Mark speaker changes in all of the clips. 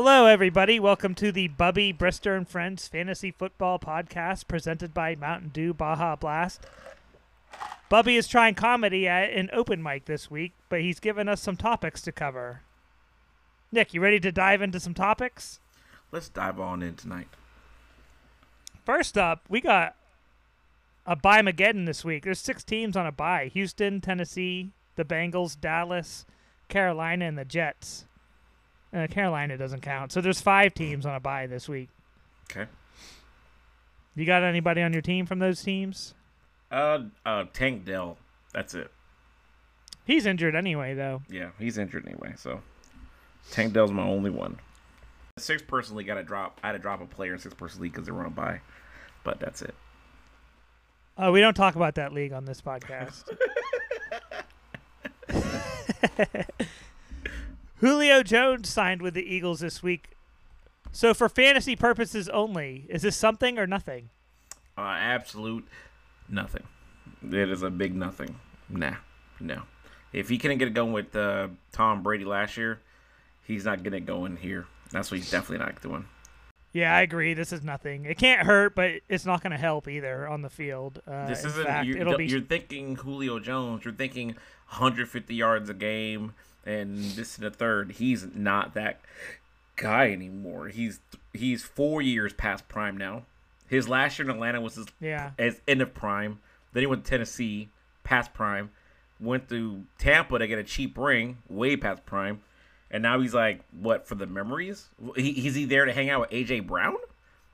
Speaker 1: Hello, everybody. Welcome to the Bubby Brister and Friends Fantasy Football Podcast presented by Mountain Dew Baja Blast. Bubby is trying comedy at an open mic this week, but he's given us some topics to cover. Nick, you ready to dive into some topics?
Speaker 2: Let's dive on in tonight.
Speaker 1: First up, we got a bye Mageddon this week. There's six teams on a bye Houston, Tennessee, the Bengals, Dallas, Carolina, and the Jets. Uh, Carolina doesn't count. So there's five teams on a bye this week.
Speaker 2: Okay.
Speaker 1: You got anybody on your team from those teams?
Speaker 2: Uh, uh, Tank Dell. That's it.
Speaker 1: He's injured anyway, though.
Speaker 2: Yeah, he's injured anyway. So Tank Dell's my only one. Six person league, got to drop. I had to drop a player in six person league because they were on a bye, but that's it.
Speaker 1: Oh, we don't talk about that league on this podcast. Julio Jones signed with the Eagles this week. So, for fantasy purposes only, is this something or nothing?
Speaker 2: Uh, absolute nothing. It is a big nothing. Nah, no. If he couldn't get it going with uh, Tom Brady last year, he's not getting it going here. That's what he's definitely not doing.
Speaker 1: Yeah, I agree. This is nothing. It can't hurt, but it's not going to help either on the field. Uh,
Speaker 2: this isn't.
Speaker 1: fact,
Speaker 2: you're,
Speaker 1: it'll be
Speaker 2: you're thinking Julio Jones. You're thinking 150 yards a game and this and the third. He's not that guy anymore. He's he's four years past prime now. His last year in Atlanta was his
Speaker 1: yeah.
Speaker 2: as end of prime. Then he went to Tennessee, past prime. Went to Tampa to get a cheap ring, way past prime. And now he's like, what for the memories? He, is he there to hang out with AJ Brown?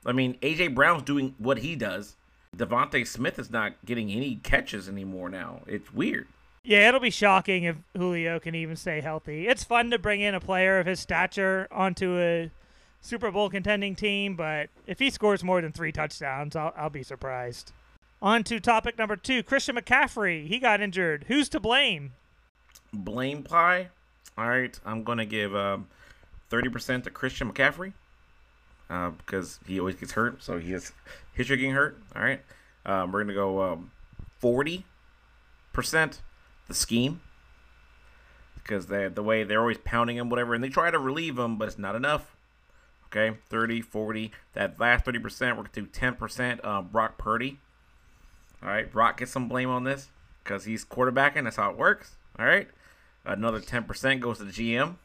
Speaker 2: I mean, AJ Brown's doing what he does. DeVonta Smith is not getting any catches anymore now. It's weird.
Speaker 1: Yeah, it'll be shocking if Julio can even stay healthy. It's fun to bring in a player of his stature onto a Super Bowl contending team, but if he scores more than three touchdowns, I'll, I'll be surprised. On to topic number two Christian McCaffrey. He got injured. Who's to blame?
Speaker 2: Blame pie? All right, I'm to give um, 30% to Christian McCaffrey uh, because he always gets hurt. So he has history getting hurt. All right. Um, we're to go um, 40% the scheme because they, the way they're always pounding him, whatever, and they try to relieve him, but it's not enough. Okay, 30, 40. That last 30%, we're going to do 10% uh, Brock Purdy. All right, Brock gets some blame on this because he's quarterbacking. That's how it works. All right. Another 10% goes to the GM,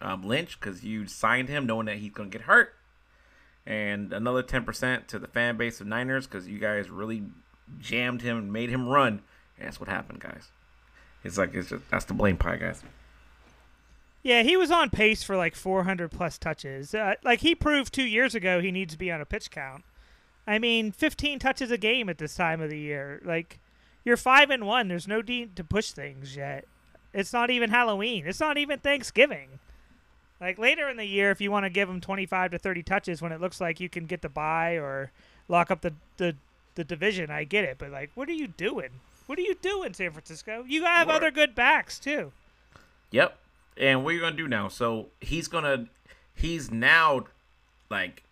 Speaker 2: um, Lynch, because you signed him knowing that he's going to get hurt. And another 10% to the fan base of Niners because you guys really jammed him and made him run. And that's what happened, guys. It's like, it's just, that's the blame pie, guys.
Speaker 1: Yeah, he was on pace for like 400 plus touches. Uh, like he proved two years ago he needs to be on a pitch count. I mean, 15 touches a game at this time of the year. Like, you're five and one. There's no need to push things yet. It's not even Halloween. It's not even Thanksgiving. Like later in the year, if you want to give him 25 to 30 touches when it looks like you can get the buy or lock up the, the, the division, I get it. But like, what are you doing? What are you doing, San Francisco? You have other good backs too.
Speaker 2: Yep. And what are you gonna do now? So he's gonna he's now like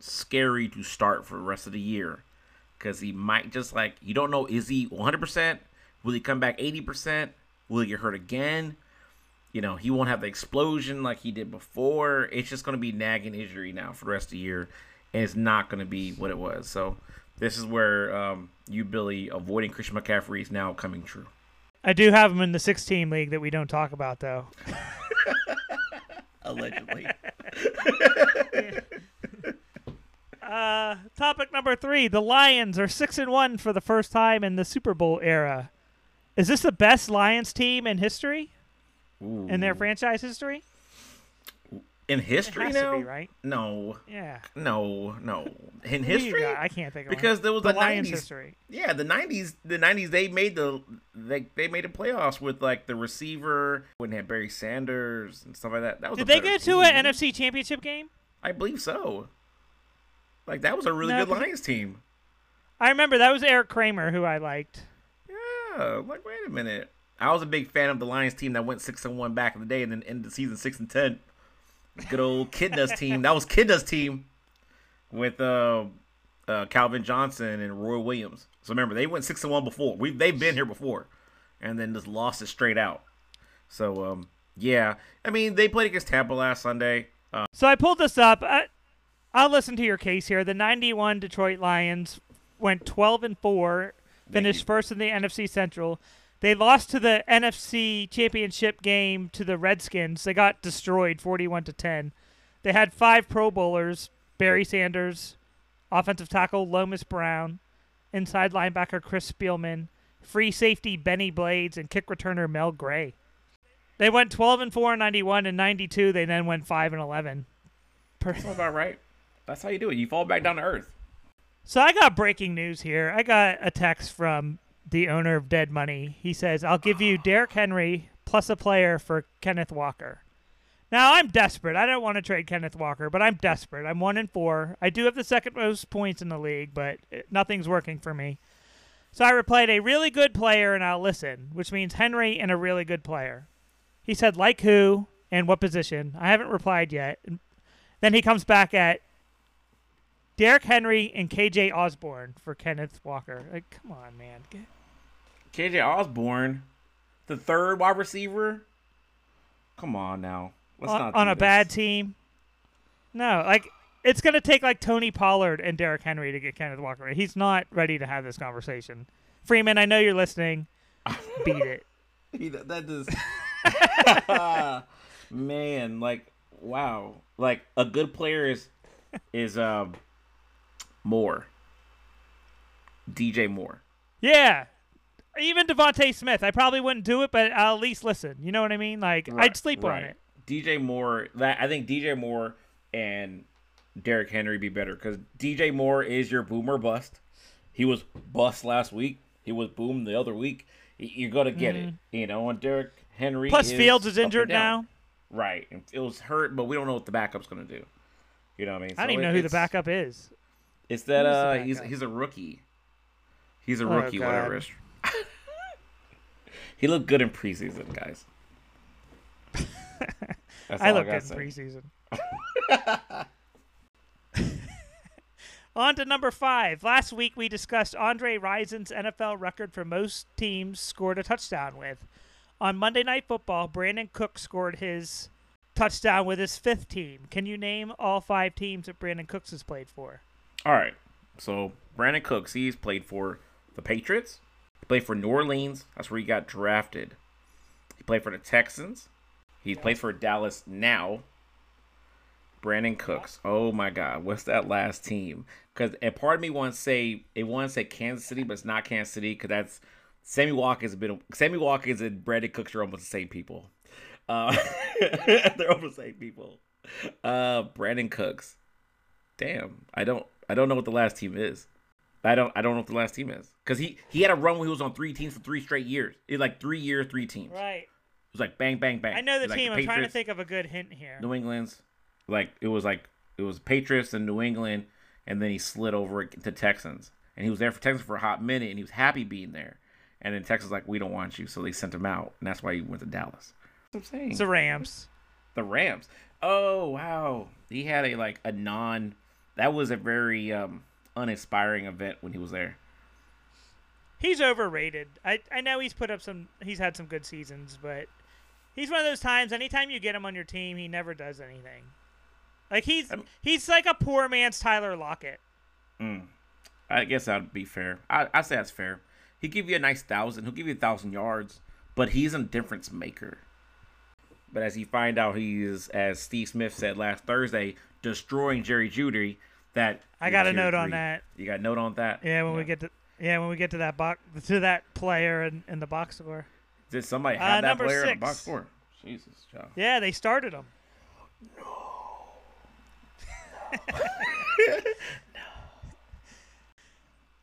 Speaker 2: scary to start for the rest of the year because he might just like you don't know is he 100 percent will he come back 80 percent will he get hurt again? You know he won't have the explosion like he did before. It's just gonna be nagging injury now for the rest of the year and it's not gonna be what it was. So this is where um, you Billy avoiding Christian McCaffrey is now coming true.
Speaker 1: I do have him in the 16 league that we don't talk about though.
Speaker 2: allegedly.
Speaker 1: Uh, topic number three: The Lions are six and one for the first time in the Super Bowl era. Is this the best Lions team in history? In their franchise history?
Speaker 2: in history now
Speaker 1: be, right?
Speaker 2: No,
Speaker 1: Yeah.
Speaker 2: no, no. In
Speaker 1: Who do you
Speaker 2: history,
Speaker 1: got? I can't think of one.
Speaker 2: because there was
Speaker 1: the
Speaker 2: the
Speaker 1: Lions
Speaker 2: nineties.
Speaker 1: history.
Speaker 2: Yeah, the nineties. The nineties. They made the they they made the playoffs with like the receiver when they had Barry Sanders and stuff like that. That was
Speaker 1: Did they get to an NFC Championship game?
Speaker 2: I believe so. Like that was a really
Speaker 1: No,
Speaker 2: good Lions team.
Speaker 1: I remember that was Erik Kramer who I liked.
Speaker 2: Like wait a minute. I was a big fan of the Lions team that went six and one back in the day and then ended the season six and ten. Good old Kitna's team. That was Kitna's team with uh, uh, Calvin Johnson and Roy Williams. So remember, they went six and one before. We they've been here before, and then just lost it straight out. So um, yeah, I mean they played against Tampa last Sunday.
Speaker 1: so I pulled this up. I, I'll listen to your case here. The 91 Detroit Lions went 12 and 4, finished first in the NFC Central. They lost to the NFC Championship game to the Redskins. They got destroyed 41 to 10. They had five Pro Bowlers: Barry Sanders, offensive tackle Lomas Brown, inside linebacker Chris Spielman, free safety Bennie Blades, and kick returner Mel Gray. They went 12 and 4 in 91 and 92. They then went 5 and 11. Per-
Speaker 2: That's about right. That's how you do it. You fall back down to earth.
Speaker 1: So I got breaking news here. I got a text from the owner of Dead Money. He says, "I'll give you Derrick Henry plus a player for Kenneth Walker." Now I'm desperate. I don't want to trade Kenneth Walker, but I'm desperate. I'm one and four. I do have the second most points in the league, but nothing's working for me. So I replied, "A really good player, and I'll listen," which means Henry and a really good player. He said, "Like who and what position?" I haven't replied yet. Then he comes back at Derrick Henry and KJ Osborn for Kenneth Walker. Like, come on, man.
Speaker 2: KJ Osborn, the third wide receiver. Come on now. Let's
Speaker 1: on,
Speaker 2: not
Speaker 1: on a
Speaker 2: this.
Speaker 1: bad team. No, like it's gonna take like Tony Pollard and Derrick Henry to get Kenneth Walker. He's not ready to have this conversation. Freeman, I know you're listening. Beat it.
Speaker 2: He- that just man, like wow, like a good player is is um Moore, DJ Moore.
Speaker 1: Yeah. Even DeVonta Smith, I probably wouldn't do it, but I'll at least listen. You know what I mean? Like I'd sleep on it.
Speaker 2: DJ Moore, that I think DJ Moore and Derrick Henry be better because DJ Moore is your boomer bust. He was bust last week. He was boom the other week. You're gonna get it, you know. And Derrick Henry.
Speaker 1: Mm-hmm. Plus,
Speaker 2: is
Speaker 1: Fields is injured now.
Speaker 2: Right, and it was hurt, but we don't know what the backup's gonna do. You know what I mean?
Speaker 1: I don't even
Speaker 2: it-
Speaker 1: know who the backup is.
Speaker 2: It's that
Speaker 1: Who's
Speaker 2: uh, he's he's a rookie. He's a
Speaker 1: Oh,
Speaker 2: rookie,
Speaker 1: God.
Speaker 2: whatever. he looked good in preseason, guys. That's
Speaker 1: I look good in preseason. On to number five. Last week we discussed Andre Rison's NFL record for most teams scored a touchdown with. On Monday Night Football, Brandin Cook scored his touchdown with his fifth team. Can you name all five teams that Brandin Cooks has played for?
Speaker 2: All right. So Brandin Cooks, he's played for the Patriots. He played for New Orleans. That's where he got drafted. He played for the Texans. He plays for Dallas now. Brandin Cooks. Oh my God, what's that last team? Because and part of me wants to say it wants to say Kansas City, but it's not Kansas City because that's Sammy Watkins has been Sammy Watkins and Brandin Cooks are almost the same people. Uh, they're almost the same people. Uh, Brandin Cooks. Damn, I don't I don't know what the last team is. I don't I don't know what the last team is because he he had a run where he was on three teams for three straight years. It like three years, three teams.
Speaker 1: Right.
Speaker 2: It was like bang bang bang.
Speaker 1: I know the
Speaker 2: was like
Speaker 1: team. I'm trying to think of a good hint here.
Speaker 2: New England's like it was like it was Patriots and New England, and then he slid over to Texans, and he was there for Texans for a hot minute, and he was happy being there. And then Texas like we don't want you, so they sent him out, and that's why he went to Dallas. That's what I'm saying.
Speaker 1: It's the Rams.
Speaker 2: the Rams. Oh wow, he had a like a non. That was a very um uninspiring event when he was there.
Speaker 1: He's overrated. I I know he's put up some. He's had some good seasons, but he's one of those times. Anytime you get him on your team, he never does anything. Like he's
Speaker 2: Um,
Speaker 1: he's like a poor man's Tyler Lockett.
Speaker 2: I guess that'd be fair. I I say that's fair. He give you a nice thousand. He'll give you a thousand yards, but he's a difference maker. But as you find out, he is, as Steve Smith said last Thursday, destroying Jerry Jeudy. That
Speaker 1: I got a note on that.
Speaker 2: You got a note on that?
Speaker 1: Yeah, when we get to yeah when we get to that box to that player in, in the box score.
Speaker 2: Did somebody
Speaker 1: Uh,
Speaker 2: have that
Speaker 1: number
Speaker 2: player in the box score? Jesus, child.
Speaker 1: Yeah, they started him. No. No.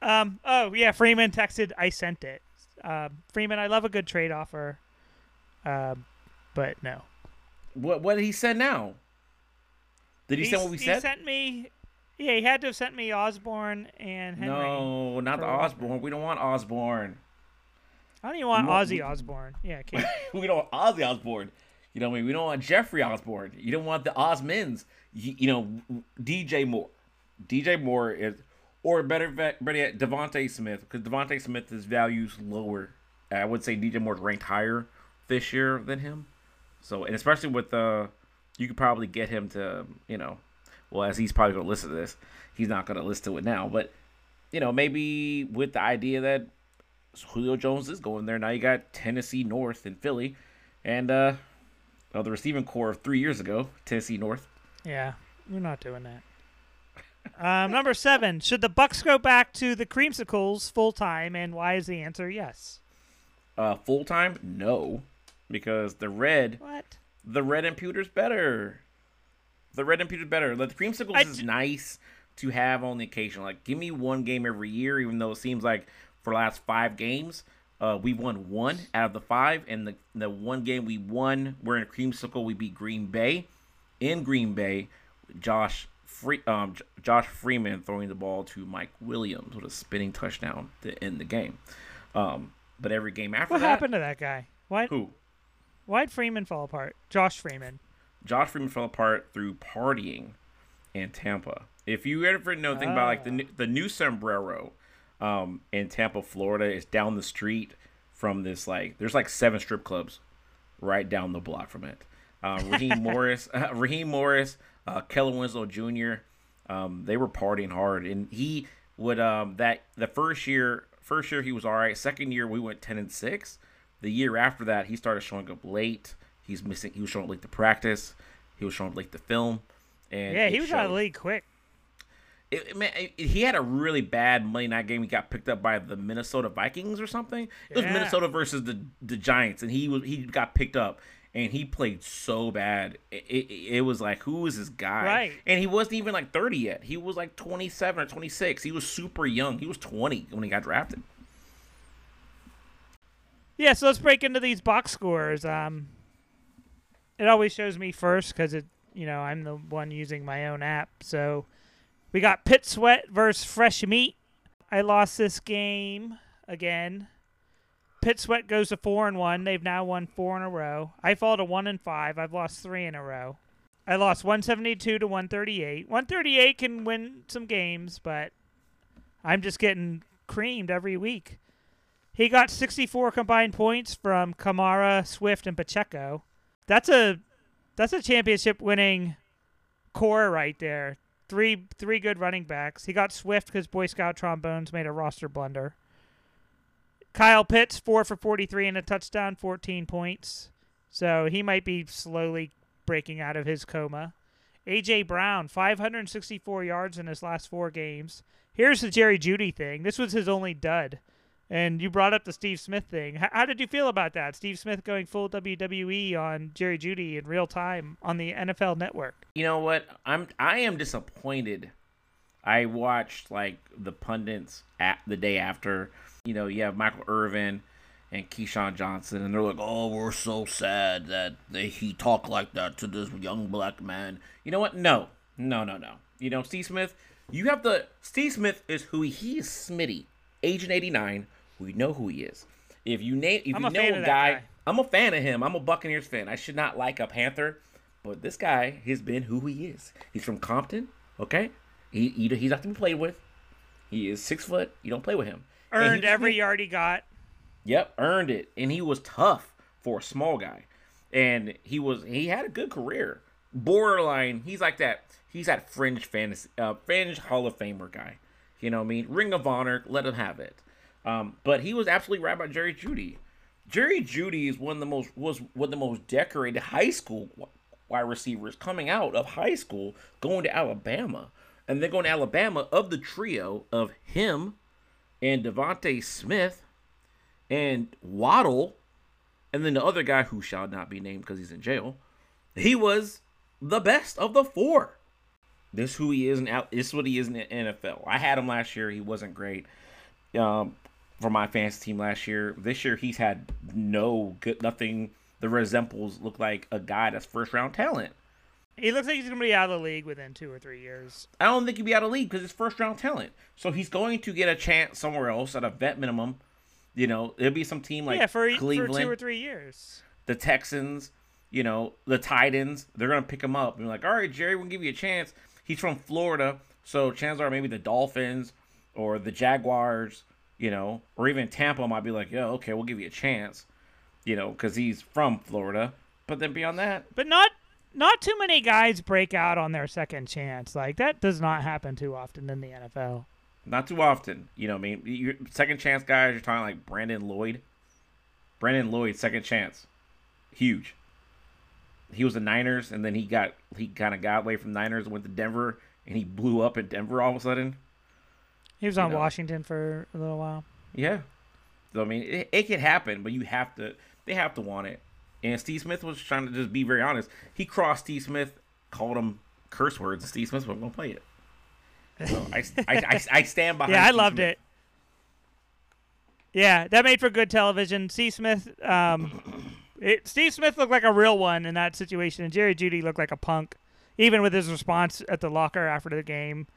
Speaker 1: Um. Oh yeah, Freeman texted. I sent it. Um, Freeman, I love a good trade offer. Um, but no.
Speaker 2: What what did he say now? Did he send what we
Speaker 1: he
Speaker 2: said?
Speaker 1: sent me. Yeah, he had to have sent me Osborn and Henry.
Speaker 2: No, not the Osborn. We don't want Osborn.
Speaker 1: I don't even want
Speaker 2: want-
Speaker 1: Ozzy Osbourne. Yeah, okay.
Speaker 2: we don't want Ozzy Osbourne. You know what I mean? We don't want Jeffrey Osborne. You don't want the Osmonds. You, you know, DJ Moore. DJ Moore is, or better, better yet, DeVonta Smith, because DeVonta Smith is values lower. I would say DJ Moore's ranked higher this year than him. So, and especially with the you could probably get him to, you know, well, as he's probably going to listen to this, he's not going to listen to it now, but you know, maybe with the idea that Julio Jones is going there. Now you got Tennessee North and Philly, and uh, well, the receiving core of three years ago, Tennessee North.
Speaker 1: Yeah, we're not doing that. um, number seven, should the Bucks go back to the creamsicles full time, and why is the answer yes?
Speaker 2: Uh, full time, no, because the red,
Speaker 1: What?
Speaker 2: The red imputer's better. The red imputer's better. The creamsicles
Speaker 1: I
Speaker 2: is
Speaker 1: d-
Speaker 2: nice to have on the occasion. Like, give me one game every year, even though it seems like for the last five games, uh, we won one out of the five, and the the one game we won, we're in a creamsicle. We beat Green Bay in Green Bay. Josh Free, um, J- Josh Freeman throwing the ball to Mike Williams with a spinning touchdown to end the game. Um, but every game after
Speaker 1: What
Speaker 2: that,
Speaker 1: happened to that guy? What?
Speaker 2: who?
Speaker 1: Why'd Freeman fall apart? Josh Freeman.
Speaker 2: Josh Freeman fell apart through partying in Tampa. If you ever know anything about like the new- the new sombrero um, in Tampa, Florida, is down the street from this like there's like seven strip clubs right down the block from it. Uh, Raheem Morris, Raheem Morris, uh, Kellen Winslow Jr. Um, they were partying hard, and he would um, that the first year first year he was all right. Second year we went ten and six. The year after that he started showing up late. He's missing. He was showing up late to practice. He was showing up late to film. And
Speaker 1: Yeah, he was out of
Speaker 2: showed.
Speaker 1: the league quick.
Speaker 2: It, it- man, it- he had a really bad Monday night game. He got picked up by the Minnesota Vikings or something. It was Minnesota versus the the Giants, and he was he got picked up, and he played so bad. It, it, it was like, who is this guy?
Speaker 1: Right.
Speaker 2: And he wasn't even like thirty yet. He was like twenty seven or twenty six. He was super young. He was twenty when he got drafted.
Speaker 1: Yeah, so let's break into these box scores. Um, it always shows me first because it, you know, I'm the one using my own app. So we got Pit Sweat versus Fresh Meat. I lost this game again. Pit Sweat goes to four and one. They've now won four in a row. I fall to one and five. I've lost three in a row. I lost 172 to 138. 138 can win some games, but I'm just getting creamed every week. He got 64 combined points from Kamara, Swift, and Pacheco. That's a that's a championship winning core right there. Three three good running backs. He got Swift because Boy Scout trombones made a roster blunder. Kyle Pitts four for 43 and a touchdown, 14 points. So he might be slowly breaking out of his coma. AJ Brown 564 yards in his last four games. Here's the Jerry Jeudy thing. This was his only dud. And you brought up the Steve Smith thing. H- how did you feel about that? Steve Smith going full WWE on Jerry Jeudy in real time on the NFL Network.
Speaker 2: You know what? I'm I am disappointed. I watched like the pundits at the day after. You know, you have Michael Irvin and Keyshawn Johnson, and they're like, "Oh, we're so sad that they, he talked like that to this young black man." You know what? No, no, no, no. You know, Steve Smith. You have the Steve Smith is who he, he is. Smitty, Agent eighty nine. We know who he is. If you name, if
Speaker 1: I'm
Speaker 2: you
Speaker 1: a
Speaker 2: know a guy,
Speaker 1: guy.
Speaker 2: I'm a fan of him. I'm a Buccaneers fan. I should not like a Panther, but this guy has been who he is. He's from Compton. Okay, he, he he's not to be played with. He is six foot. You don't play with him.
Speaker 1: Earned every
Speaker 2: made-
Speaker 1: yard he got.
Speaker 2: Yep, earned it, and he was tough for a small guy, and he was he had a good career. Borderline, he's like that. He's that fringe fantasy, uh, fringe Hall of Famer guy. You know what I mean? Ring of Honor, let him have it. Um, but he was absolutely right about Jerry Jeudy. Jerry Jeudy is one of the most was one of the most decorated high school wide receivers coming out of high school, going to Alabama, and then going to Alabama of the trio of him and DeVonta Smith and Waddle, and then the other guy who shall not be named because he's in jail. He was the best of the four. This who he is in. This is what he is in the NFL. I had him last year. He wasn't great. Um, for my fantasy team last year. This year he's had no good nothing that resembles look like a guy that's first round talent.
Speaker 1: He looks like he's going to be out of the league within two or three years.
Speaker 2: I don't think he'd be out of the league because it's first round talent. So he's going to get a chance somewhere else at a vet minimum. You know, it'll be some team like
Speaker 1: yeah, for, for two or three years.
Speaker 2: the Texans, you know, the Titans. They're gonna pick him up and be like, all right, Jerry, we'll give you a chance. He's from Florida, so chances are maybe the Dolphins or the Jaguars, you know, or even Tampa might be like, yeah, okay, we'll give you a chance, you know, because he's from Florida. But then beyond that,
Speaker 1: But not not too many guys break out on their second chance. Like that does not happen too often in the NFL.
Speaker 2: Not too often. You know, I mean, your second chance guys. You're talking like Brandon Lloyd. Brandon Lloyd, second chance, huge. He was the Niners, and then he got he kind of got away from Niners, went to Denver, and he blew up in Denver all of a sudden.
Speaker 1: He was on you know. Washington for a little while.
Speaker 2: Yeah, so I mean, it, it can happen, but you have to. They have to want it. And Steve Smith was trying to just be very honest. He crossed Steve Smith, called him curse words, and Steve Smith was going to play it. So I, I, I, I, stand behind.
Speaker 1: Yeah,
Speaker 2: I
Speaker 1: Steve loved Smith. it. Yeah, that made for good television. Steve Smith, um, it, Steve Smith looked like a real one in that situation, and Jerry Jeudy looked like a punk, even with his response at the locker after the game.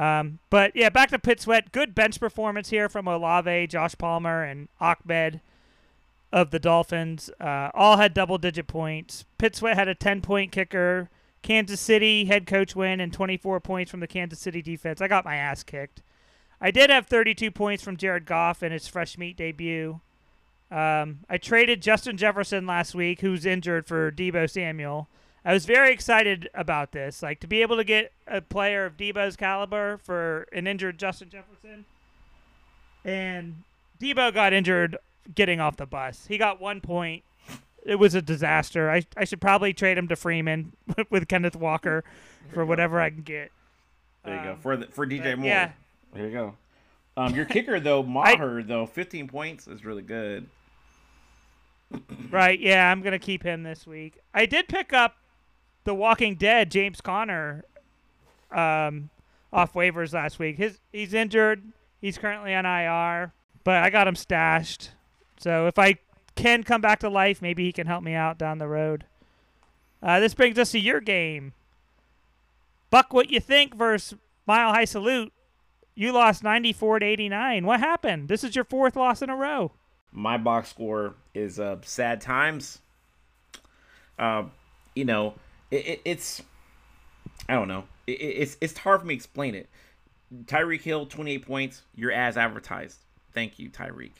Speaker 1: Um, but yeah, back to Pit Sweat. Good bench performance here from Olave, Josh Palmer, and Ahmed of the Dolphins. Uh, all had double digit points. Pit Sweat had a 10 point kicker. Kansas City head coach win and 24 points from the Kansas City defense. I got my ass kicked. I did have 32 points from Jared Goff in his fresh meat debut. Um, I traded Justin Jefferson last week, who's injured, for Deebo Samuel. I was very excited about this, like to be able to get a player of Deebo's caliber for an injured Justin Jefferson. And Debo got injured getting off the bus. He got one point. It was a disaster. I, I should probably trade him to Freeman with Kenneth Walker for whatever I can get.
Speaker 2: There you um, go for the, for DJ Moore. Yeah. There you go. Um, your kicker though, Maher though, 15 points is really good.
Speaker 1: right. Yeah, I'm gonna keep him this week. I did pick up the Walking Dead James Conner um, off waivers last week. His he's injured. He's currently on IR, but I got him stashed. So if I can come back to life, maybe he can help me out down the road. Uh, this brings us to your game. Buck, what you think versus Mile High Salute? You lost 94 to 89. What happened? This is your fourth loss in a row.
Speaker 2: My box score is uh, sad times. Uh, you know, it, it, it's I don't know. It, it's it's hard for me to explain it. Tyreek Hill, 28 points. You're as advertised. Thank you, Tyreek.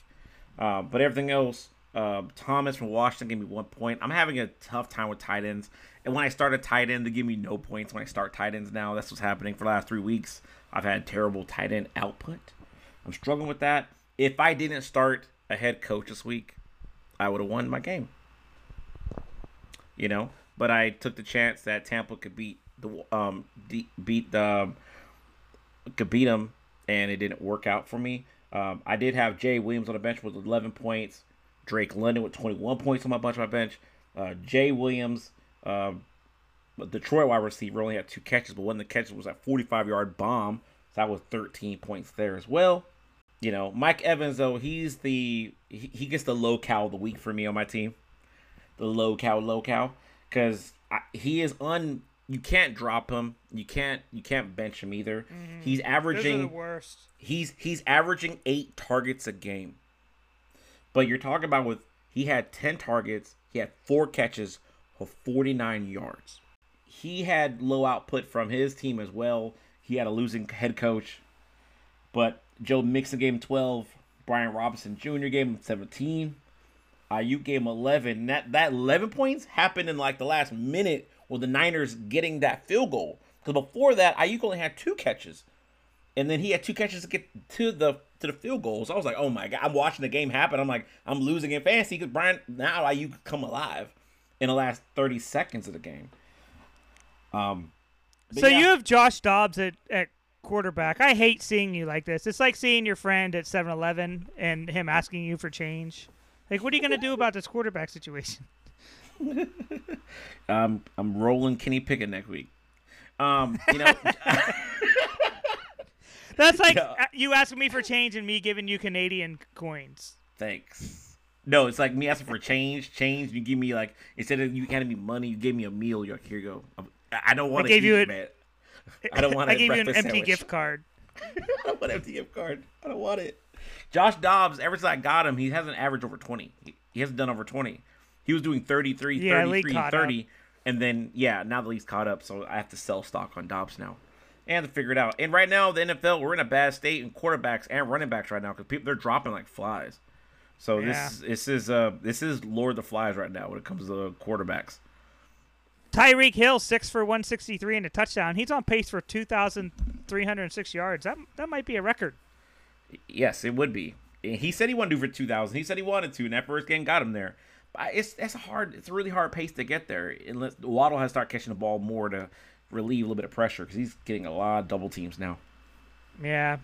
Speaker 2: Uh, but everything else, uh, Thomas from Washington gave me one point. I'm having a tough time with tight ends. And when I start a tight end, they give me no points when I start tight ends now. That's what's happening for the last three weeks. I've had terrible tight end output. I'm struggling with that. If I didn't start a head coach this week, I would have won my game. You know, but I took the chance that Tampa could beat the um beat the um, could beat them, and it didn't work out for me. Um, I did have Jay Williams on the bench with 11 points. Drake London with 21 points on my bunch, my bench. Uh, Jay Williams, uh, Detroit wide receiver, only had two catches, but one of the catches was a 45 yard bomb. So that was 13 points there as well. You know, Mike Evans though, he's the he, he gets the low cow of the week for me on my team. The low cow, low cow, because he is un you can't drop him. You can't you can't bench him either. Mm-hmm. He's averaging
Speaker 1: worst.
Speaker 2: He's he's averaging eight targets a game. But you're talking about with he had ten targets, he had four catches for 49 yards. He had low output from his team as well. He had a losing head coach. But Joe Mixon gave him 12. Brian Robinson Jr. gave him 17. Aiyuk gave him 11. That that 11 points happened in like the last minute with the Niners getting that field goal. Because before that, Aiyuk only had two catches, and then he had two catches to get to the to the field goals. So I was like, oh my god, I'm watching the game happen. I'm like, I'm losing in fantasy because Brandon Aiyuk come alive in the last 30 seconds of the game. Um.
Speaker 1: So yeah. you have Josh Dobbs at at quarterback. I hate seeing you like this. It's like seeing your friend at 7-Eleven and him asking you for change. Like, what are you going to do about this quarterback situation?
Speaker 2: um, I'm rolling Kenny Pickett next week. Um, you know,
Speaker 1: that's like you, you asking me for change and me giving you Canadian coins.
Speaker 2: Thanks. No, it's like me asking for change, change. You give me like instead of you handing me money, you gave me a meal. You're like, here you go. I don't want to
Speaker 1: give you
Speaker 2: a, man. I don't want.
Speaker 1: I gave you an empty
Speaker 2: sandwich.
Speaker 1: gift card.
Speaker 2: I don't want an empty gift card. I don't want it. Josh Dobbs, ever since I got him, he hasn't averaged over twenty. He, he hasn't done over twenty. He was doing 33, yeah, 33, 30. Up. And then, yeah, now the league's caught up, so I have to sell stock on Dobbs now. And to figure it out. And right now, the NFL, we're in a bad state in quarterbacks and running backs right now because people they're dropping like flies. So yeah. this this is uh this is Lord of the Flies right now when it comes to quarterbacks.
Speaker 1: Tyreek Hill six for 163 and a touchdown. He's on pace for 2,306 yards. That that might be a record.
Speaker 2: Yes, it would be. He said he wanted to do for 2,000. He said he wanted to, and that first game got him there. But it's that's a hard. It's a really hard pace to get there. Unless Waddle has to start catching the ball more to relieve a little bit of pressure because he's getting a lot of double teams now.
Speaker 1: Yeah,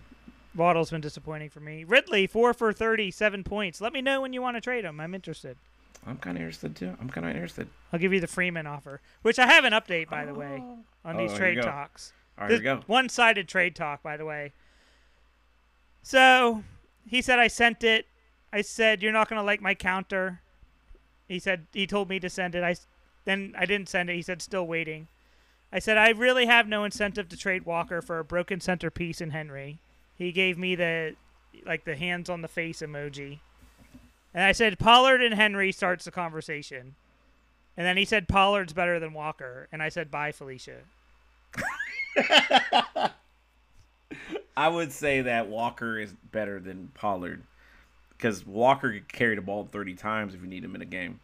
Speaker 1: Waddle's been disappointing for me. Ridley four for 37 points. Let me know when you want to trade him. I'm interested.
Speaker 2: I'm kind of interested too. I'm kind of interested.
Speaker 1: I'll give you the Freeman offer, which I have an update by the way oh. on
Speaker 2: Oh,
Speaker 1: these trade talks.
Speaker 2: All right, here we go.
Speaker 1: One-sided trade talk, by the way. So he said I sent it. I said you're not gonna like my counter. He said he told me to send it. I then I didn't send it. He said still waiting. I said I really have no incentive to trade Walker for a broken centerpiece in Henry. He gave me the like the hands on the face emoji. And I said Pollard and Henry starts the conversation. And then he said Pollard's better than Walker. And I said bye Felicia.
Speaker 2: I would say that Walker is better than Pollard because Walker could carry the ball 30 times if you need him in a game.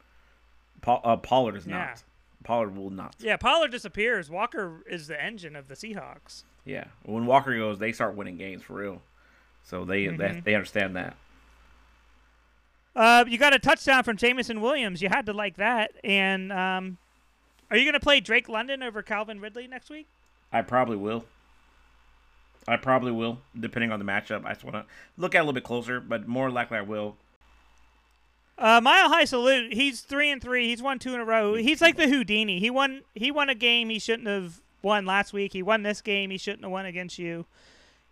Speaker 2: Uh, Pollard is
Speaker 1: Yeah.
Speaker 2: not. Pollard will not.
Speaker 1: Yeah, Pollard disappears. Walker is the engine of the Seahawks.
Speaker 2: Yeah. When Walker goes, they start winning games for real. So they
Speaker 1: Mm-hmm.
Speaker 2: they, they understand that.
Speaker 1: Uh, you got a touchdown from Jameson Williams. You had to like that. And um, are you going to play Drake London over Calvin Ridley next week?
Speaker 2: I probably will. I probably will, depending on the matchup. I just want to look at it a little bit closer, but more likely I will.
Speaker 1: Uh, Mile High Salute. He's three and three. He's won two in a row. He's like the Houdini. He won. He won a game he shouldn't have won last week. He won this game he shouldn't have won against you.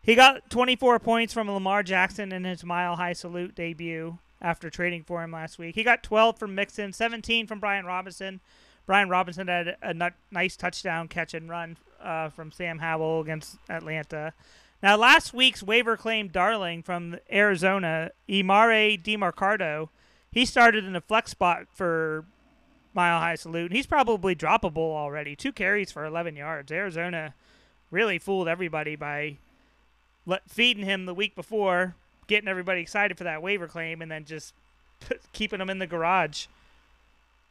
Speaker 1: He got 24 points from Lamar Jackson in his Mile High Salute debut after trading for him last week. He got 12 from Mixon, 17 from Brian Robinson. Brian Robinson had a nice touchdown catch and run uh, from Sam Howell against Atlanta. Now, last week's waiver claim darling from Arizona, Emari Demercado, he started in a flex spot for Mile High Salute. He's probably droppable already. Two carries for 11 yards. Arizona really fooled everybody by let, feeding him the week before, getting everybody excited for that waiver claim, and then just keeping him in the garage.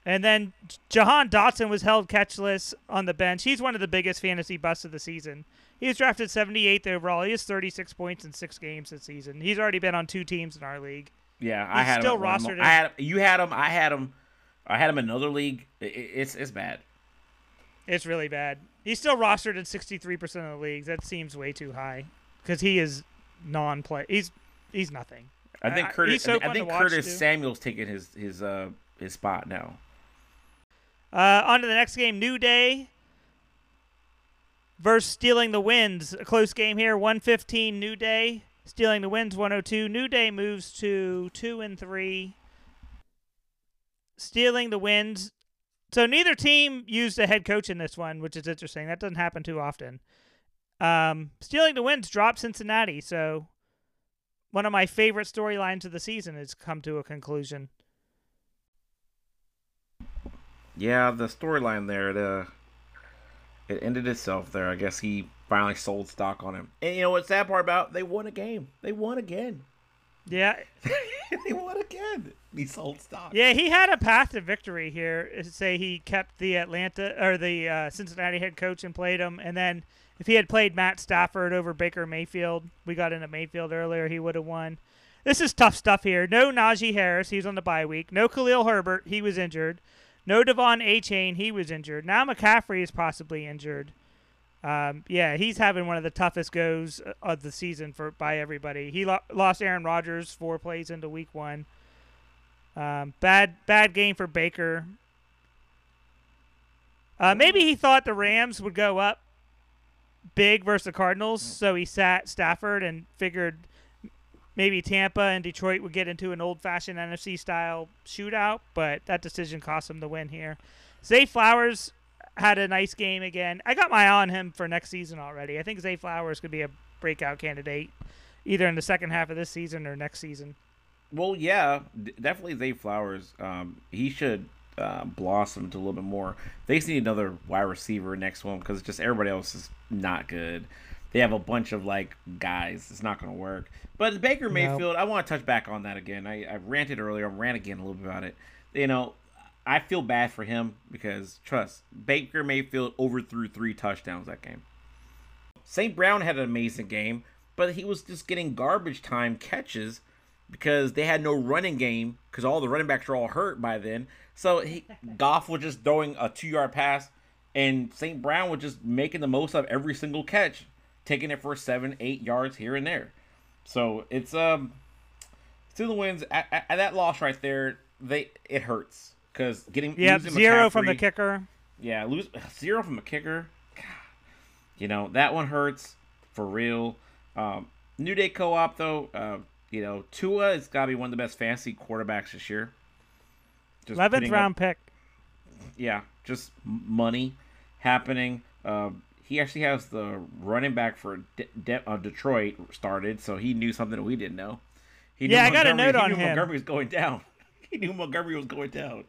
Speaker 1: And then Jahan Dotson was held catchless on the bench. He's one of the biggest fantasy busts of the season. He was drafted 78th overall. He has 36 points in six games this season. He's already been on two teams in our league.
Speaker 2: Yeah, I had
Speaker 1: still
Speaker 2: him.
Speaker 1: rostered
Speaker 2: I had you had him. I had him. I had him in another league. I- I- it's it's bad.
Speaker 1: It's really bad. He's still rostered in 63% of the leagues. That seems way too high because he is non-play. He's he's nothing.
Speaker 2: I think Curtis.
Speaker 1: he's so
Speaker 2: I think Curtis
Speaker 1: too.
Speaker 2: Samuel's taking his his uh his spot now.
Speaker 1: Uh, on to the next game, New Day versus Stealing the Winds. A close game here, 115 New Day. Stealing the Winds, 102. New Day moves to 2 and 3. Stealing the Winds. So neither team used a head coach in this one, which is interesting. That doesn't happen too often. Um, Stealing the Winds dropped Cincinnati, so one of my favorite storylines of the season has come to a conclusion.
Speaker 2: Yeah, the storyline there, the it ended itself there. I guess he finally sold stock on him. And you know what's sad part about? They won a game. They won again.
Speaker 1: Yeah,
Speaker 2: they won again. He sold stock.
Speaker 1: Yeah, he had a path to victory here. Say he kept the Atlanta or the uh, Cincinnati head coach and played him, and then if he had played Matt Stafford over Baker Mayfield, we got into Mayfield earlier, he would have won. This is tough stuff here. No Najee Harris, he's on the bye week. No Khalil Herbert, he was injured. No De'Von Achane, he was injured. Now McCaffrey is possibly injured. Um, yeah, he's having one of the toughest goes uh, of the season for by everybody. He lo- lost Aaron Rodgers four plays into Week One. Um, bad bad game for Baker. Uh, maybe he thought the Rams would go up big versus the Cardinals, so he sat Stafford and figured maybe Tampa and Detroit would get into an old-fashioned NFC style shootout, but that decision cost him the win here. Zay Flowers had a nice game again. I got my eye on him for next season already. I think Zay Flowers could be a breakout candidate either in the second half of this season or next season.
Speaker 2: Well, yeah, definitely Zay Flowers. Um, he should uh, blossom to a little bit more. They just need another wide receiver next one because just everybody else is not good. They have a bunch of like guys. It's not going to work. But Baker Mayfield, I want to touch back on that again. I, I ranted earlier. I ran again a little bit about it. You know, I feel bad for him because trust Baker Mayfield overthrew three touchdowns that game. St. Brown had an amazing game, but he was just getting garbage time catches because they had no running game because all the running backs were all hurt by then. So he, Goff was just throwing a two yard pass, and St. Brown was just making the most of every single catch, taking it for seven, eight yards here and there. So it's um, still the wins at, at, at that loss right there. They it hurts because getting
Speaker 1: yeah zero from the kicker.
Speaker 2: Yeah, lose zero from a kicker. God, you know that one hurts for real. Um, New Day Co-op though, uh, you know Tua has got to be one of the best fantasy quarterbacks this year.
Speaker 1: Eleventh round up, pick.
Speaker 2: Yeah, just money happening. Uh, he actually has the running back for De- De- uh, Detroit started, so he knew something that we didn't know.
Speaker 1: He yeah, I got a note on him.
Speaker 2: Montgomery was going down. he knew Montgomery was going down.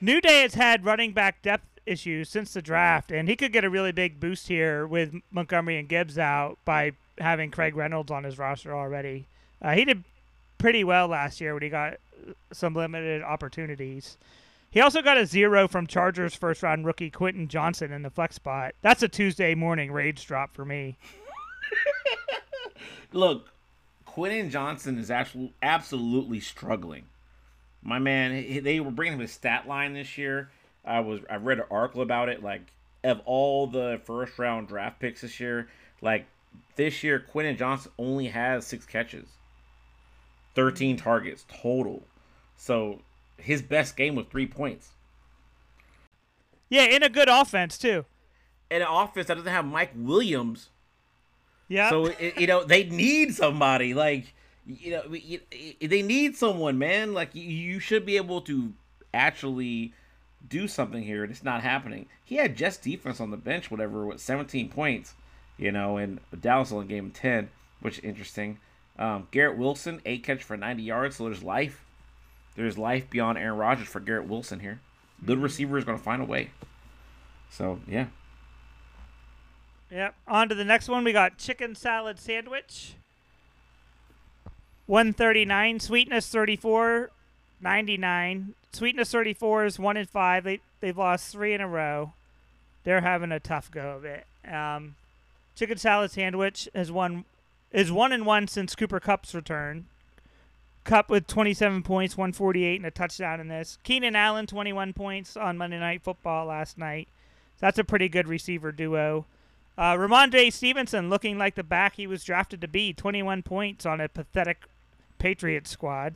Speaker 1: New Day has had running back depth issues since the draft, and he could get a really big boost here with Montgomery and Gibbs out by having Craig Reynolds on his roster already. Uh, he did pretty well last year when he got some limited opportunities. He also got a zero from Chargers first round rookie Quentin Johnston in the flex spot. That's a Tuesday morning rage drop for me.
Speaker 2: Look, Quentin Johnston is actually absolutely struggling. My man, they were bringing him his stat line this year. I was I read an article about it. Like of all the first round draft picks this year, like this year, Quentin Johnston only has six catches, thirteen targets total. So his best game was three points.
Speaker 1: Yeah, in a good offense too.
Speaker 2: In an offense that doesn't have Mike Williams.
Speaker 1: Yeah.
Speaker 2: So it, you know they need somebody like you know they need someone, man. Like you should be able to actually do something here, and it's not happening. He had just defense on the bench, whatever, with 17 points, you know, and Dallas only gave him 10, which is interesting. Um, Garrett Wilson, eight catch for 90 yards, so there's life. There's life beyond Aaron Rodgers for Garrett Wilson here. Good mm-hmm. receiver is going to find a way. So, yeah.
Speaker 1: Yep. On to the next one. We got chicken salad sandwich. 139. Sweetness 34. 99. Sweetness 34 is 1 and 5. They, they've lost three in a row. They're having a tough go of it. Um, chicken salad sandwich has won is one and one since Cooper Kupp's return. Kupp with 27 points, 148, and a touchdown in this. Keenan Allen, 21 points on Monday Night Football last night. So that's a pretty good receiver duo. Uh, Rhamondre Stevenson looking like the back he was drafted to be, 21 points on a pathetic Patriots squad.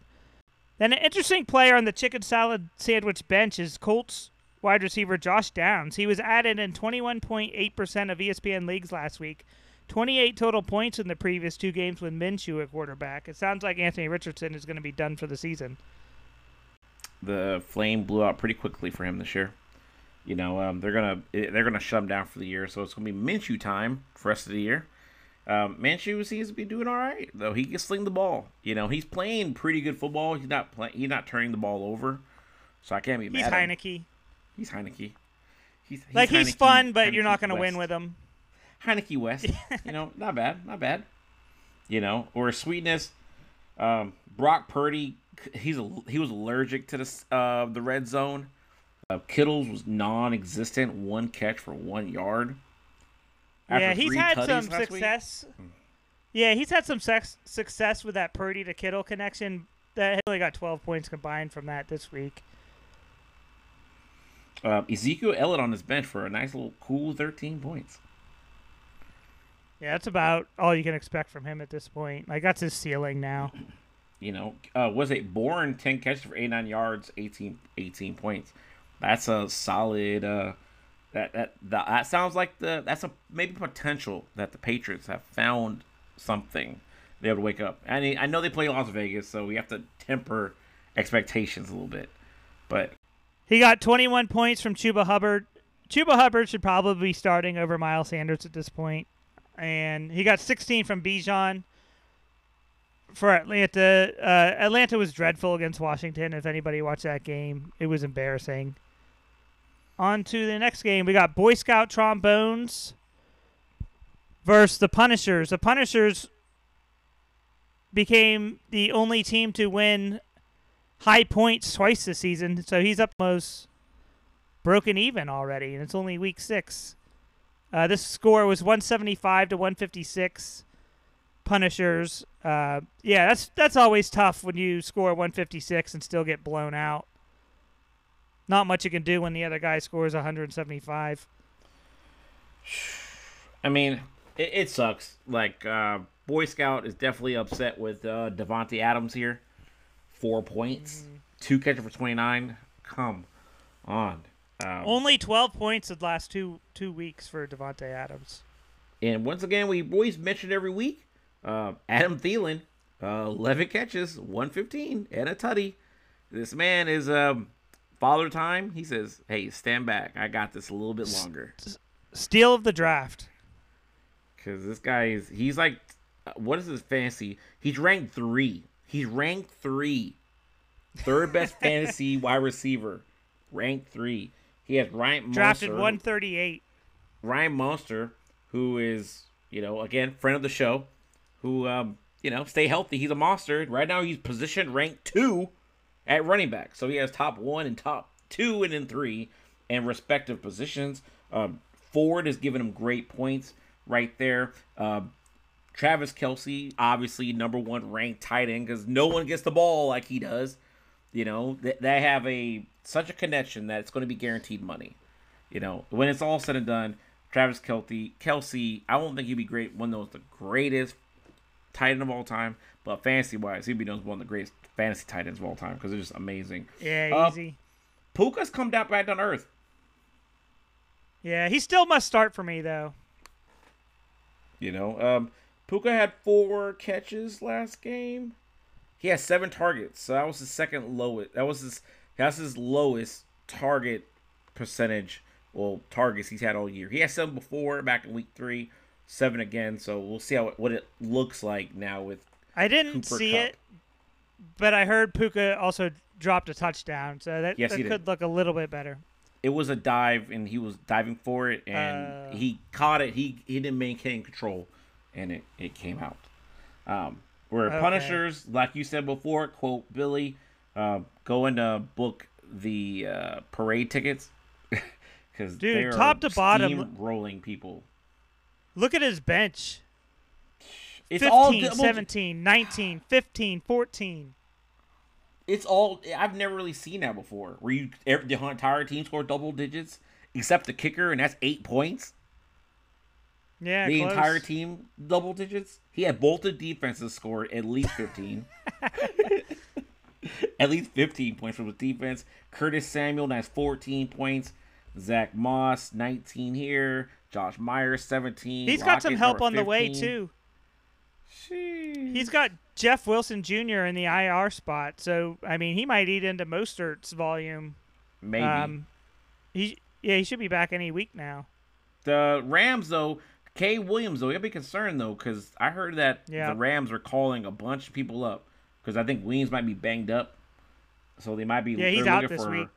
Speaker 1: Then an interesting player on the chicken salad sandwich bench is Colts wide receiver Josh Downs. He was added in 21.8% of ESPN leagues last week 28 total points in the previous two games with Minshew at quarterback. It sounds like Anthony Richardson is going to be done for the season.
Speaker 2: The flame blew out pretty quickly for him this year. You know, um, they're gonna they're gonna shut him down for the year, so it's gonna be Minshew time for the rest of the year. Um, Minshew seems to be doing all right, though. He can sling the ball. You know, he's playing pretty good football. He's not playing. He's not turning the ball over, so I can't be
Speaker 1: mad. He's Heinicke.
Speaker 2: He's Heinicke.
Speaker 1: He's, he's like Heinicke, he's fun, but Heinicke you're not going to win with him.
Speaker 2: Heinicke West. you know, not bad, not bad. You know, or sweetness. Um, Brock Purdy, he's a, he was allergic to the uh, the red zone. Uh, Kittles was non-existent, one catch for one yard.
Speaker 1: yeah, he's had some success. Week. Yeah, he's had some sex, success with that Purdy to Kittle connection. That only got 12 points combined from that this week.
Speaker 2: Uh, Ezekiel Elliott on his bench for a nice little cool 13 points.
Speaker 1: Yeah, that's about all you can expect from him at this point. Like that's his ceiling now.
Speaker 2: You know, uh, was it Bourne ten catches for eighty nine yards, 18, 18 points. That's a solid. Uh, that that that sounds like the that's a maybe potential that the Patriots have found something. They able to wake up. I mean, I know they play Las Vegas, so we have to temper expectations a little bit. But
Speaker 1: he got 21 points from Chuba Hubbard. Chuba Hubbard should probably be starting over Miles Sanders at this point and he got 16 from Bijan for Atlanta. Uh, Atlanta was dreadful against Washington. If anybody watched that game, it was embarrassing. On to the next game. We got Boy Scout Trombones versus the Punishers. The Punishers became the only team to win high points twice this season, so he's up almost broken even already, and it's only week six. Uh, this score was 175 to 156. Punishers. Uh, yeah, that's that's always tough when you score 156 and still get blown out. Not much you can do when the other guy scores 175.
Speaker 2: I mean, it, it sucks. Like, uh, Boy Scout is definitely upset with uh, Davante Adams here. Four points, mm. two catches for 29. Come on.
Speaker 1: Um, Only 12 points in the last two two weeks for Davante Adams.
Speaker 2: And once again, we always mention every week, uh, Adam Thielen, uh, 11 catches, 115, and a tutty. This man is um, father time. He says, "Hey, stand back. I got this a little bit longer."
Speaker 1: Steal of the draft.
Speaker 2: Because this guy is he's like, what is his fantasy? He's ranked three. He's ranked three. Third best fantasy wide receiver. Ranked three. He has Raheem Mostert.
Speaker 1: Drafted 138.
Speaker 2: Raheem Mostert, who is, you know, again, friend of the show, who, um, you know, stay healthy. He's a monster. Right now, he's positioned ranked two at running back. So he has top one and top two and then three and respective positions. Um, Ford is giving him great points right there. Uh, Travis Kelce, obviously number one ranked tight end because no one gets the ball like he does. You know, they, they have a such a connection that it's going to be guaranteed money. You know, when it's all said and done, Travis Kelce, Kelsey, I don't think he'd be great. One of the greatest tight end of all time, but fantasy wise, he'd be one of the greatest fantasy tight ends of all time because they're just amazing.
Speaker 1: Yeah, uh, easy.
Speaker 2: Puka's come down back down earth.
Speaker 1: Yeah, he still must start for me though.
Speaker 2: You know, um, Puka had four catches last game. He has seven targets, so that was his second lowest. That was his that's his lowest target percentage. Well, targets he's had all year. He had seven before back in week three, seven again. So we'll see how what it looks like now with.
Speaker 1: I didn't Cooper see Kupp. it, but I heard Puka also dropped a touchdown, so that, yes, that could did. look a little bit better.
Speaker 2: It was a dive, and he was diving for it, and uh, he caught it. He he didn't maintain control, and it it came out. Um, where okay. Punishers, like you said before, quote Billy, uh, going to book the uh, parade tickets because
Speaker 1: dude, top to bottom,
Speaker 2: rolling people.
Speaker 1: Look at his bench. It's 15, all 17, 19, 15, 14.
Speaker 2: It's all I've never really seen that before. Where you the entire team scored double digits except the kicker, and that's eight points.
Speaker 1: Yeah,
Speaker 2: the
Speaker 1: close.
Speaker 2: entire team double digits. He had both the defenses score at least fifteen. at least 15 points from the defense. Curtis Samuel has 14 points. Zach Moss 19 here. Josh Myers 17.
Speaker 1: He's got some help on 15. the way too.
Speaker 2: Jeez.
Speaker 1: He's got Jeff Wilson Jr. in the IR spot, so I mean he might eat into Mostert's volume.
Speaker 2: Maybe. Um,
Speaker 1: he yeah he should be back any week now.
Speaker 2: The Rams though, Kay Williams though, you gotta be concerned though because I heard that yeah. the Rams are calling a bunch of people up because I think Williams might be banged up, so they might be.
Speaker 1: Yeah, he's out this
Speaker 2: for,
Speaker 1: week.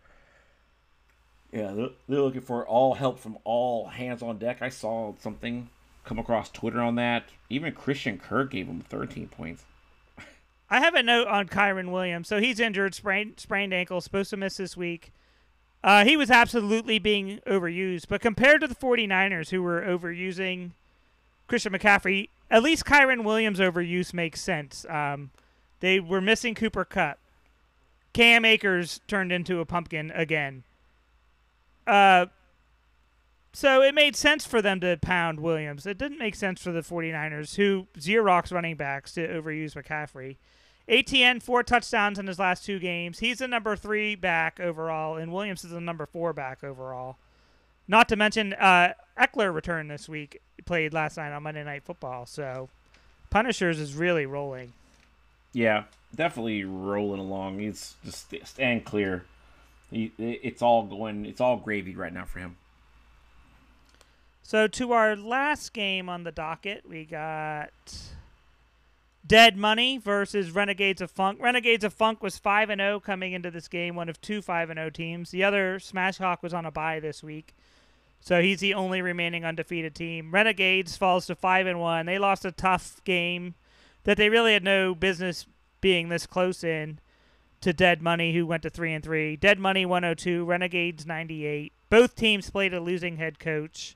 Speaker 2: Yeah, they're, they're looking for all help from all hands on deck. I saw something come across Twitter on that. Even Christian Kirk gave him 13 points.
Speaker 1: I have a note on Kyren Williams. So he's injured, sprained, sprained ankle, supposed to miss this week. Uh, he was absolutely being overused. But compared to the 49ers, who were overusing Christian McCaffrey, at least Kyren Williams' overuse makes sense. Um, they were missing Cooper Kupp. Cam Akers turned into a pumpkin again. Uh, so it made sense for them to pound Williams. It didn't make sense for the 49ers, who Xerox running backs to overuse McCaffrey. ATN, four touchdowns in his last two games. He's the number three back overall, and Williams is the number four back overall. Not to mention, uh, Ekeler returned this week, played last night on Monday Night Football. So Punishers is really rolling.
Speaker 2: Yeah, definitely rolling along. He's just stand clear. He, it's all going. It's all gravy right now for him.
Speaker 1: So to our last game on the docket, we got Dead Money versus Renegades of Funk. Renegades of Funk was 5 and 0 coming into this game, one of two 5 and 0 teams. The other Smash Hawk was on a bye this week. So he's the only remaining undefeated team. Renegades falls to 5 and 1. They lost a tough game that they really had no business being this close in to Dead Money, who went to three and three. Dead Money 102, Renegades 98. Both teams played a losing head coach.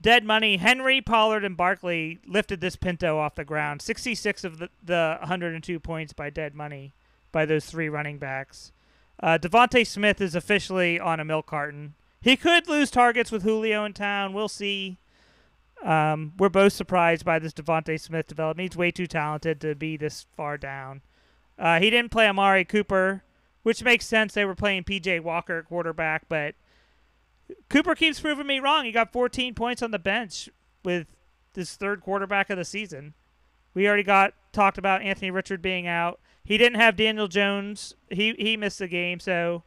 Speaker 1: Dead Money, Henry, Pollard, and Barkley lifted this Pinto off the ground. 66 of the, the 102 points by Dead Money by those three running backs. Uh, DeVonta Smith is officially on a milk carton. He could lose targets with Julio in town. We'll see. Um, we're both surprised by this DeVonta Smith development. He's way too talented to be this far down. Uh, he didn't play Amari Cooper, which makes sense. They were playing PJ Walker at quarterback, but Cooper keeps proving me wrong. He got 14 points on the bench with this third quarterback of the season. We already got talked about Anthony Richard being out. He didn't have Daniel Jones. He he missed the game, so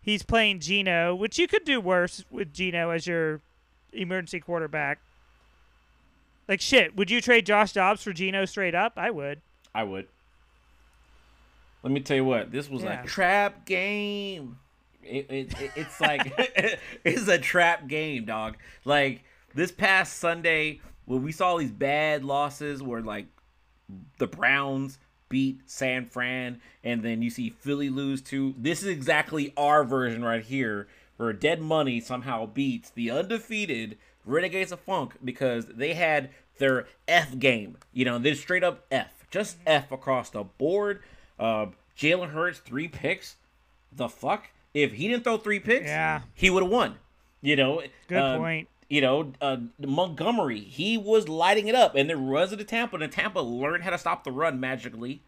Speaker 1: he's playing Geno, which you could do worse with Geno as your emergency quarterback. Like shit, would you trade Josh Dobbs for Geno straight up? I would.
Speaker 2: I would. Let me tell you what, this was
Speaker 1: Yeah.
Speaker 2: a trap game. It, it, it- it's like it's a trap game, dog. Like this past Sunday, when we saw these bad losses, where like the Browns beat San Fran, and then you see Philly lose to. This is exactly our version right here, where Dead Money somehow beats the undefeated Renegades of Funk because they had their F game. You know, they straight up F, just F across the board. Uh, Jalen Hurts three picks. The fuck? If he didn't throw three picks,
Speaker 1: Yeah.
Speaker 2: he would have won. You know,
Speaker 1: Good
Speaker 2: um,
Speaker 1: point.
Speaker 2: you know, uh, Montgomery, he was lighting it up, and the runs of the Tampa, and Tampa learned how to stop the run magically.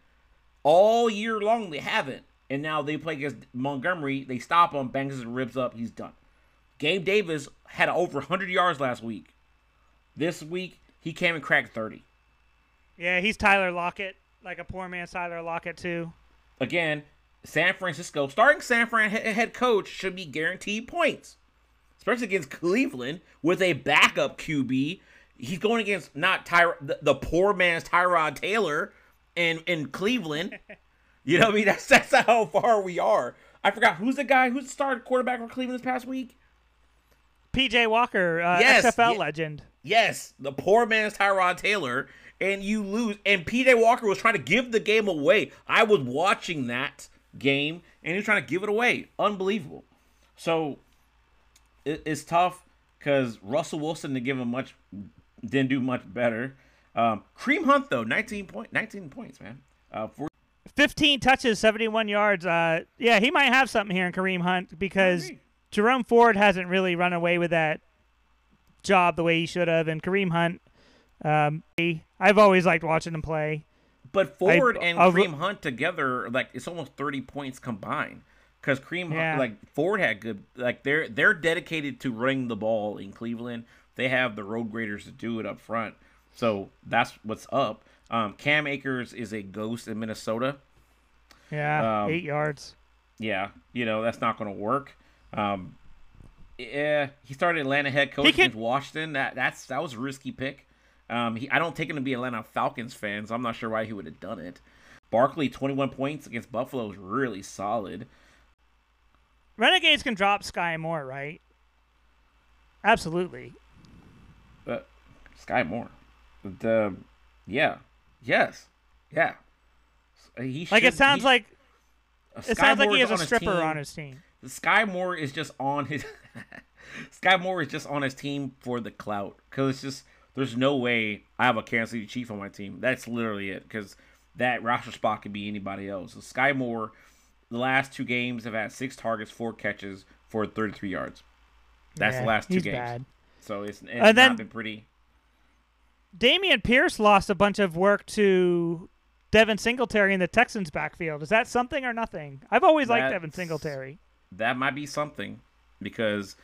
Speaker 2: All year long, they haven't, and now they play against Montgomery. They stop him, bangs his ribs up, he's done. Gabe Davis had over 100 yards last week. This week, he came and cracked 30.
Speaker 1: Yeah, he's Tyler Lockett, like a poor man's Tyler Lockett too.
Speaker 2: Again, San Francisco, starting San Fran head coach should be guaranteed points, especially against Cleveland with a backup QB. He's going against not Tyra, the, the poor man's Tyrod Taylor in in Cleveland. You know what I mean? That's that's how far we are. I forgot who's the guy who's the starting quarterback for Cleveland this past week.
Speaker 1: PJ Walker, uh,
Speaker 2: Yes,
Speaker 1: XFL
Speaker 2: yeah.
Speaker 1: legend.
Speaker 2: Yes, the poor man's Tyrod Taylor, and you lose. And PJ Walker was trying to give the game away. I was watching that game, and he was trying to give it away. Unbelievable. So it, it's tough because Russell Wilson didn't give him much, didn't do much better. Um, Kareem Hunt though, nineteen point, nineteen points, man. Uh, for
Speaker 1: 15 touches, 71 yards. Uh, yeah, he might have something here in Kareem Hunt because. Jerome Ford hasn't really run away with that job the way he should have, and Kareem Hunt. Um, I've always liked watching him play.
Speaker 2: But Ford and
Speaker 1: I'll-
Speaker 2: Kareem Hunt together, like it's almost thirty points combined. Because Kareem,
Speaker 1: Yeah.
Speaker 2: Hunt, like Ford had good, like they're they're dedicated to running the ball in Cleveland. They have the road graders to do it up front, so that's what's up. Um, Cam Akers is a ghost in Minnesota.
Speaker 1: Yeah,
Speaker 2: Um,
Speaker 1: eight yards.
Speaker 2: Yeah, you know that's not going to work. Um, yeah, he started Atlanta head coach
Speaker 1: He can-
Speaker 2: Washington. That that's that was a risky pick. Um, he, I don't take him to be Atlanta Falcons fans. I'm not sure why he would have done it. Barkley, 21 points against Buffalo is really solid.
Speaker 1: Renegades can drop Sky Moore, right? Absolutely.
Speaker 2: But Sky Moore, the yeah, yes, yeah. He
Speaker 1: Like it sounds
Speaker 2: he-
Speaker 1: like
Speaker 2: uh,
Speaker 1: it sounds like he has a stripper on his team.
Speaker 2: Sky Moore is just on his Sky Moore is just on his team for the clout because it's just there's no way I have a Kansas City Chief on my team. That's literally it because that roster spot could be anybody else. So Sky Moore, the last two games have had six targets, four catches for 33 yards. That's
Speaker 1: Yeah,
Speaker 2: the last two
Speaker 1: he's
Speaker 2: games.
Speaker 1: bad.
Speaker 2: So it's, it's
Speaker 1: And then-
Speaker 2: not been pretty.
Speaker 1: Dameon Pierce lost a bunch of work to Devin Singletary in the Texans backfield. Is that something or nothing? I've always liked Devin Singletary.
Speaker 2: That might be something because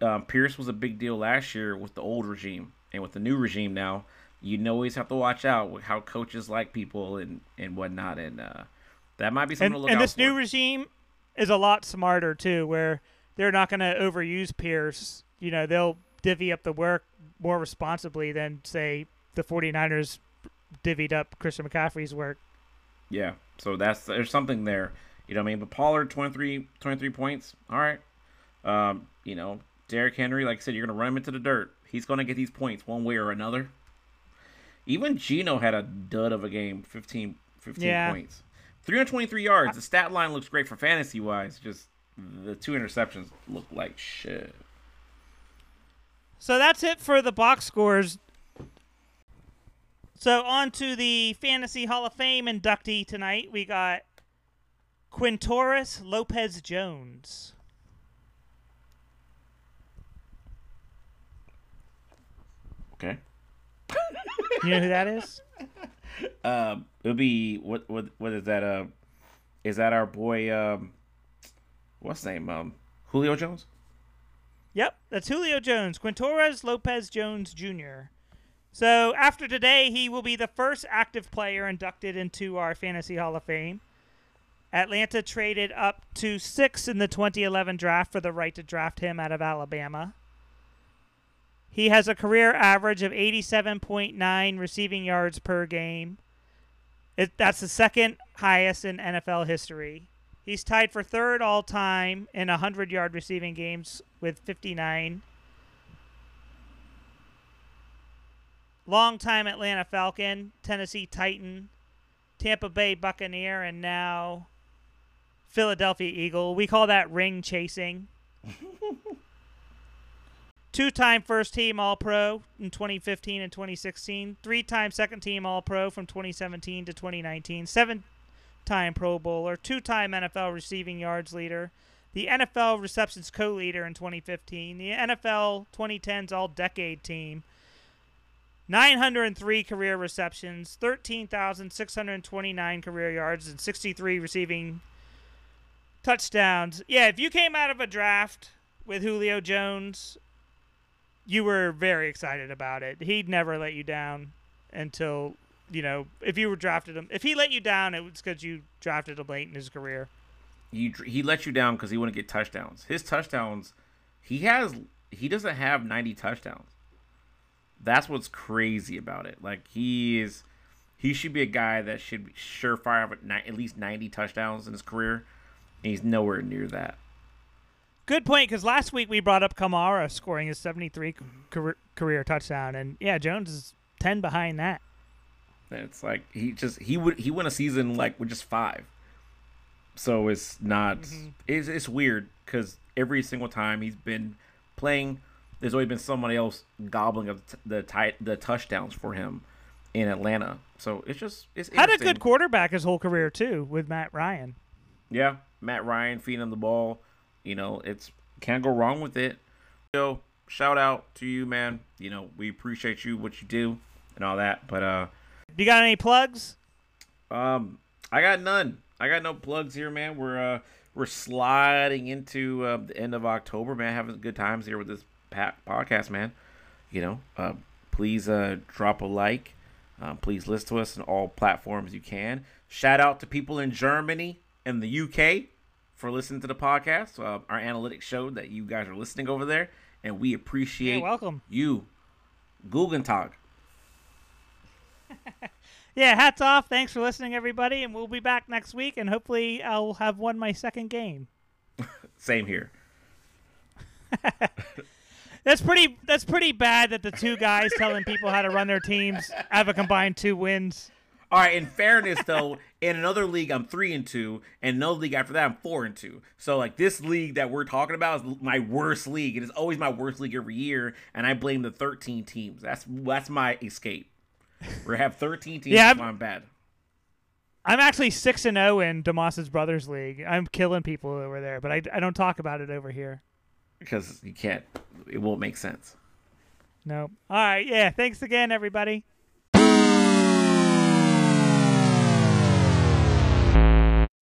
Speaker 2: um, Pierce was a big deal last year with the old regime and with the new regime now. You always have to watch out with how coaches like people and and whatnot, and uh, that might be something
Speaker 1: And,
Speaker 2: to look
Speaker 1: and
Speaker 2: out
Speaker 1: this
Speaker 2: for.
Speaker 1: new regime is a lot smarter too, where they're not going to overuse Pierce. You know, they'll divvy up the work more responsibly than say the 49ers divvied up Christian McCaffrey's work.
Speaker 2: Yeah, so that's there's something there. You know what I mean? But Pollard 23, 23 points. All right. Um, you know, Derrick Henry, like I said, you're gonna run him into the dirt. He's gonna get these points one way or another. Even Geno had a dud of a game, 15, 15
Speaker 1: Yeah.
Speaker 2: points. 323 yards. The stat line looks great for fantasy wise. Just the two interceptions look like shit.
Speaker 1: So that's it for the box scores. So on to the Fantasy Hall of Fame inductee tonight. We got Quintorris Lopez Jones.
Speaker 2: Okay.
Speaker 1: You know who that is?
Speaker 2: Um, it'll be what what what is that? Uh, is that our boy? Um, what's his name? Um, Julio Jones.
Speaker 1: Yep, that's Julio Jones, Quintorris Lopez Jones Jr. So after today, he will be the first active player inducted into our Fantasy Hall of Fame. Atlanta traded up to six in the 2011 draft for the right to draft him out of Alabama. He has a career average of 87.9 receiving yards per game. It, that's the second highest in NFL history. He's tied for third all time in 100 yard receiving games with 59. Longtime Atlanta Falcon, Tennessee Titan, Tampa Bay Buccaneer, and now Philadelphia Eagle. We call that ring chasing. Two time first team All Pro in 2015 and 2016. Three time second team All Pro from 2017 to 2019. Seven time Pro Bowler. Two time NFL receiving yards leader. The NFL receptions co leader in 2015. The NFL 2010s All Decade team. 903 career receptions, 13,629 career yards, and 63 receiving touchdowns. Yeah, if you came out of a draft with Julio Jones, you were very excited about it. He'd never let you down until, you know, if you were drafted him. If he let you down, it was because you drafted him late in his career.
Speaker 2: He he let you down because he wouldn't get touchdowns. His touchdowns, he has he doesn't have 90 touchdowns. That's what's crazy about it. Like he is, he should be a guy that should surefire at least 90 touchdowns in his career. And he's nowhere near that.
Speaker 1: Good point, because last week we brought up Kamara scoring his 73 career, career touchdown, and yeah, Jones is 10 behind that.
Speaker 2: It's like he just he would he won a season like with just five. So it's not mm-hmm. it's it's weird because every single time he's been playing, there's always been somebody else gobbling up the tight the touchdowns for him in Atlanta. So it's just it's
Speaker 1: had a good quarterback his whole career too with Matt Ryan.
Speaker 2: Yeah, Matt Ryan feeding him the ball. You know, it's can't go wrong with it. So shout out to you, man. You know, we appreciate you what you do and all that. But uh,
Speaker 1: you got any plugs?
Speaker 2: Um, I got none. I got no plugs here, man. We're uh we're sliding into uh, the end of October, man. Having good times here with this podcast, man. You know, uh, please uh, drop a like. Uh, please listen to us on all platforms you can. Shout out to people in Germany and the UK for listening to the podcast. Uh, our analytics showed that you guys are listening over there, and we appreciate
Speaker 1: welcome.
Speaker 2: you. Guten Tag.
Speaker 1: yeah, hats off. Thanks for listening, everybody, and we'll be back next week, and hopefully I'll have won my second game.
Speaker 2: Same here.
Speaker 1: That's pretty. That's pretty bad that the two guys telling people how to run their teams have a combined two wins.
Speaker 2: All right. In fairness, though, in another league I'm three and two, and another league after that I'm four and two. So like this league that we're talking about is my worst league. It is always my worst league every year, and I blame the 13 teams. That's that's my escape. We have 13 teams. yeah, I'm, I'm bad.
Speaker 1: I'm actually six and zero in Demas's brothers league. I'm killing people over there, but I, I don't talk about it over here
Speaker 2: because you can't. It won't make sense.
Speaker 1: No. All right. Yeah. Thanks again, everybody.